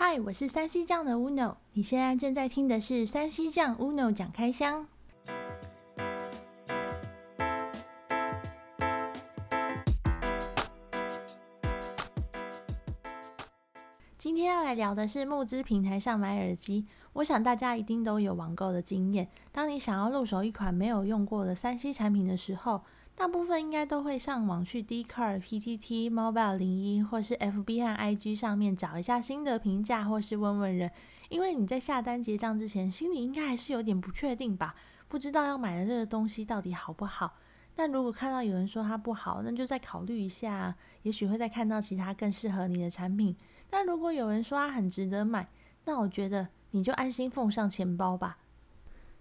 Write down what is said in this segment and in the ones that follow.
嗨，我是三 C 酱的 Uno，你现在正在听的是三 C 酱 Uno 讲开箱。今天要来聊的是募资平台上买耳机。我想大家一定都有网购的经验，当你想要入手一款没有用过的三 C 产品的时候，大部分应该都会上网去 Dcard、PTT、Mobile 01或是 FB 和 IG 上面找一下心得评价，或是问问人。因为你在下单结账之前，心里应该还是有点不确定吧，不知道要买的这个东西到底好不好。但如果看到有人说它不好，那就再考虑一下，也许会再看到其他更适合你的产品。但如果有人说它很值得买，那我觉得你就安心奉上钱包吧。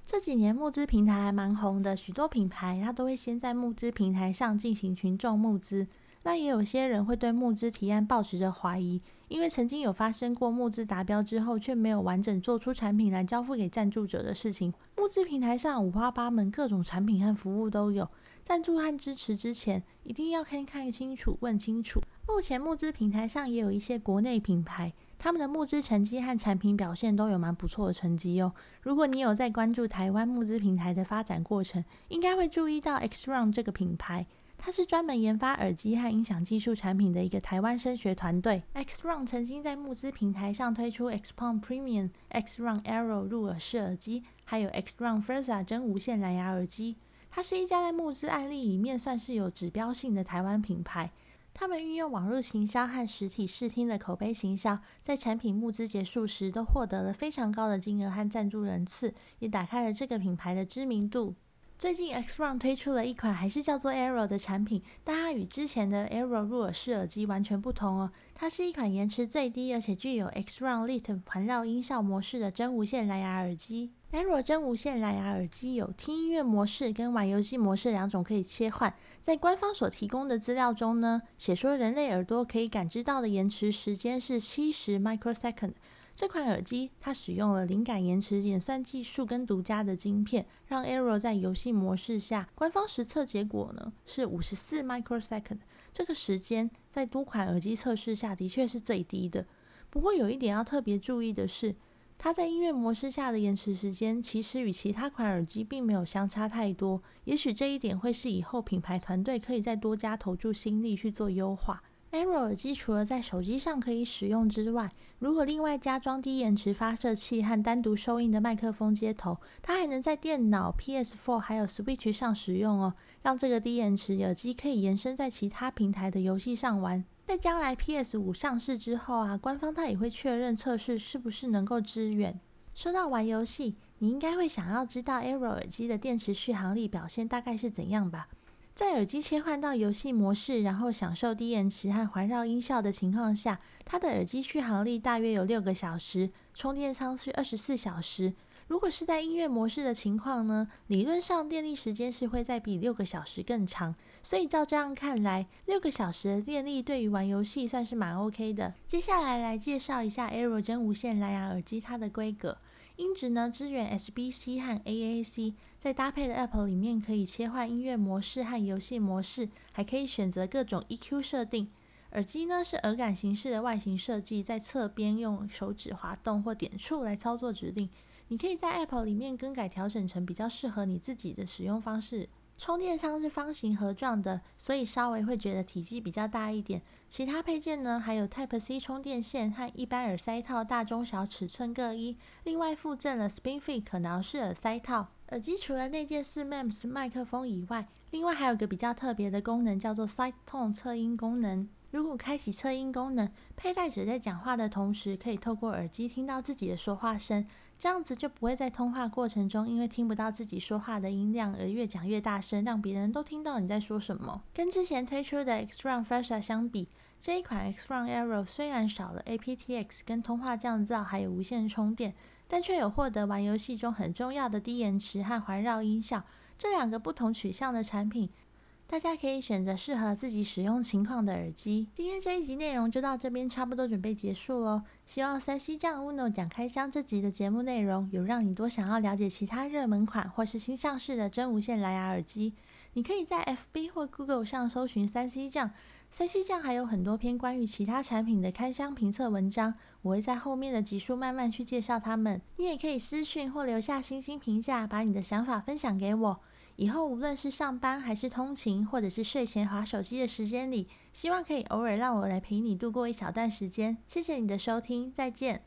这几年募资平台还蛮红的，许多品牌它都会先在募资平台上进行群众募资。那也有些人会对募资提案抱持着怀疑，因为曾经有发生过募资达标之后却没有完整做出产品来交付给赞助者的事情。募资平台上五花八门，各种产品和服务都有。赞助和支持之前一定要看看清楚，问清楚。目前募资平台上也有一些国内品牌。他们的募资成绩和产品表现都有蛮不错的成绩哦。如果你有在关注台湾募资平台的发展过程，应该会注意到 XRound 这个品牌，它是专门研发耳机和音响技术产品的一个台湾声学团队。XRound 曾经在募资平台上推出 XPON Premium、XRound Aero 入耳式耳机，还有 XRound Versa 真无线蓝牙耳机。它是一家在募资案例里面算是有指标性的台湾品牌。他们运用网络行销和实体试听的口碑行销，在产品募资结束时都获得了非常高的金额和赞助人次，也打开了这个品牌的知名度。最近 XRound 推出了一款还是叫做 Aero 的产品，但它与之前的 Aero 入耳式耳机完全不同哦。它是一款延迟最低，而且具有 XRound Lit 环绕音效模式的真无线蓝牙耳机。Aero 真无线蓝牙耳机有听音乐模式跟玩游戏模式两种可以切换。在官方所提供的资料中呢，写说人类耳朵可以感知到的延迟时间是七十 microsecond。这款耳机它使用了灵感延迟演算技术跟独家的晶片，让 Aero 在游戏模式下，官方实测结果呢是五十四 microsecond。这个时间在多款耳机测试下的确是最低的。不过有一点要特别注意的是。它在音乐模式下的延迟时间，其实与其他款耳机并没有相差太多。也许这一点会是以后品牌团队可以再多加投注心力去做优化。Aero 耳机除了在手机上可以使用之外，如果另外加装低延迟发射器和单独收音的麦克风接头，它还能在电脑、PS4 还有 Switch 上使用哦，让这个低延迟耳机可以延伸在其他平台的游戏上玩。在将来 PS 五上市之后啊，官方它也会确认测试是不是能够支援。说到玩游戏，你应该会想要知道 Aero 耳机的电池续航力表现大概是怎样吧？在耳机切换到游戏模式，然后享受低延迟和环绕音效的情况下，它的耳机续航力大约有六个小时，充电仓是二十四小时。如果是在音乐模式的情况呢，理论上电力时间是会再比六个小时更长，所以照这样看来，六个小时的电力对于玩游戏算是蛮 OK 的。接下来来介绍一下 Aero 真无线蓝牙耳机它的规格，音质呢支援 SBC 和 AAC，在搭配的 App 里面可以切换音乐模式和游戏模式，还可以选择各种 EQ 设定。耳机呢是耳杆形式的外形设计，在侧边用手指滑动或点触来操作指令。你可以在 App 里面更改调整成比较适合你自己的使用方式。充电仓是方形盒状的，所以稍微会觉得体积比较大一点。其他配件呢，还有 Type C 充电线和一般耳塞套，大中小尺寸各一。另外附赠了 SpinFit 可挠式耳塞套。耳机除了内建四 MEMS 麦克风以外，另外还有个比较特别的功能，叫做 Side Tone 测音功能。如果开启测音功能，佩戴者在讲话的同时，可以透过耳机听到自己的说话声，这样子就不会在通话过程中因为听不到自己说话的音量而越讲越大声，让别人都听到你在说什么。跟之前推出的 XRound Versa 相比，这一款 X-Run Arrow 虽然少了 aptX 跟通话降噪，还有无线充电，但却有获得玩游戏中很重要的低延迟和环绕音效，这两个不同取向的产品。大家可以选择适合自己使用情况的耳机。今天这一集内容就到这边，差不多准备结束喽。希望三 C 酱 Uno 讲开箱这集的节目内容，有让你多想要了解其他热门款或是新上市的真无线蓝牙耳机。你可以在 FB 或 Google 上搜寻三 C 酱，三 C 酱还有很多篇关于其他产品的开箱评测文章，我会在后面的集数慢慢去介绍它们。你也可以私讯或留下星星评价，把你的想法分享给我。以后无论是上班还是通勤，或者是睡前划手机的时间里，希望可以偶尔让我来陪你度过一小段时间。谢谢你的收听，再见。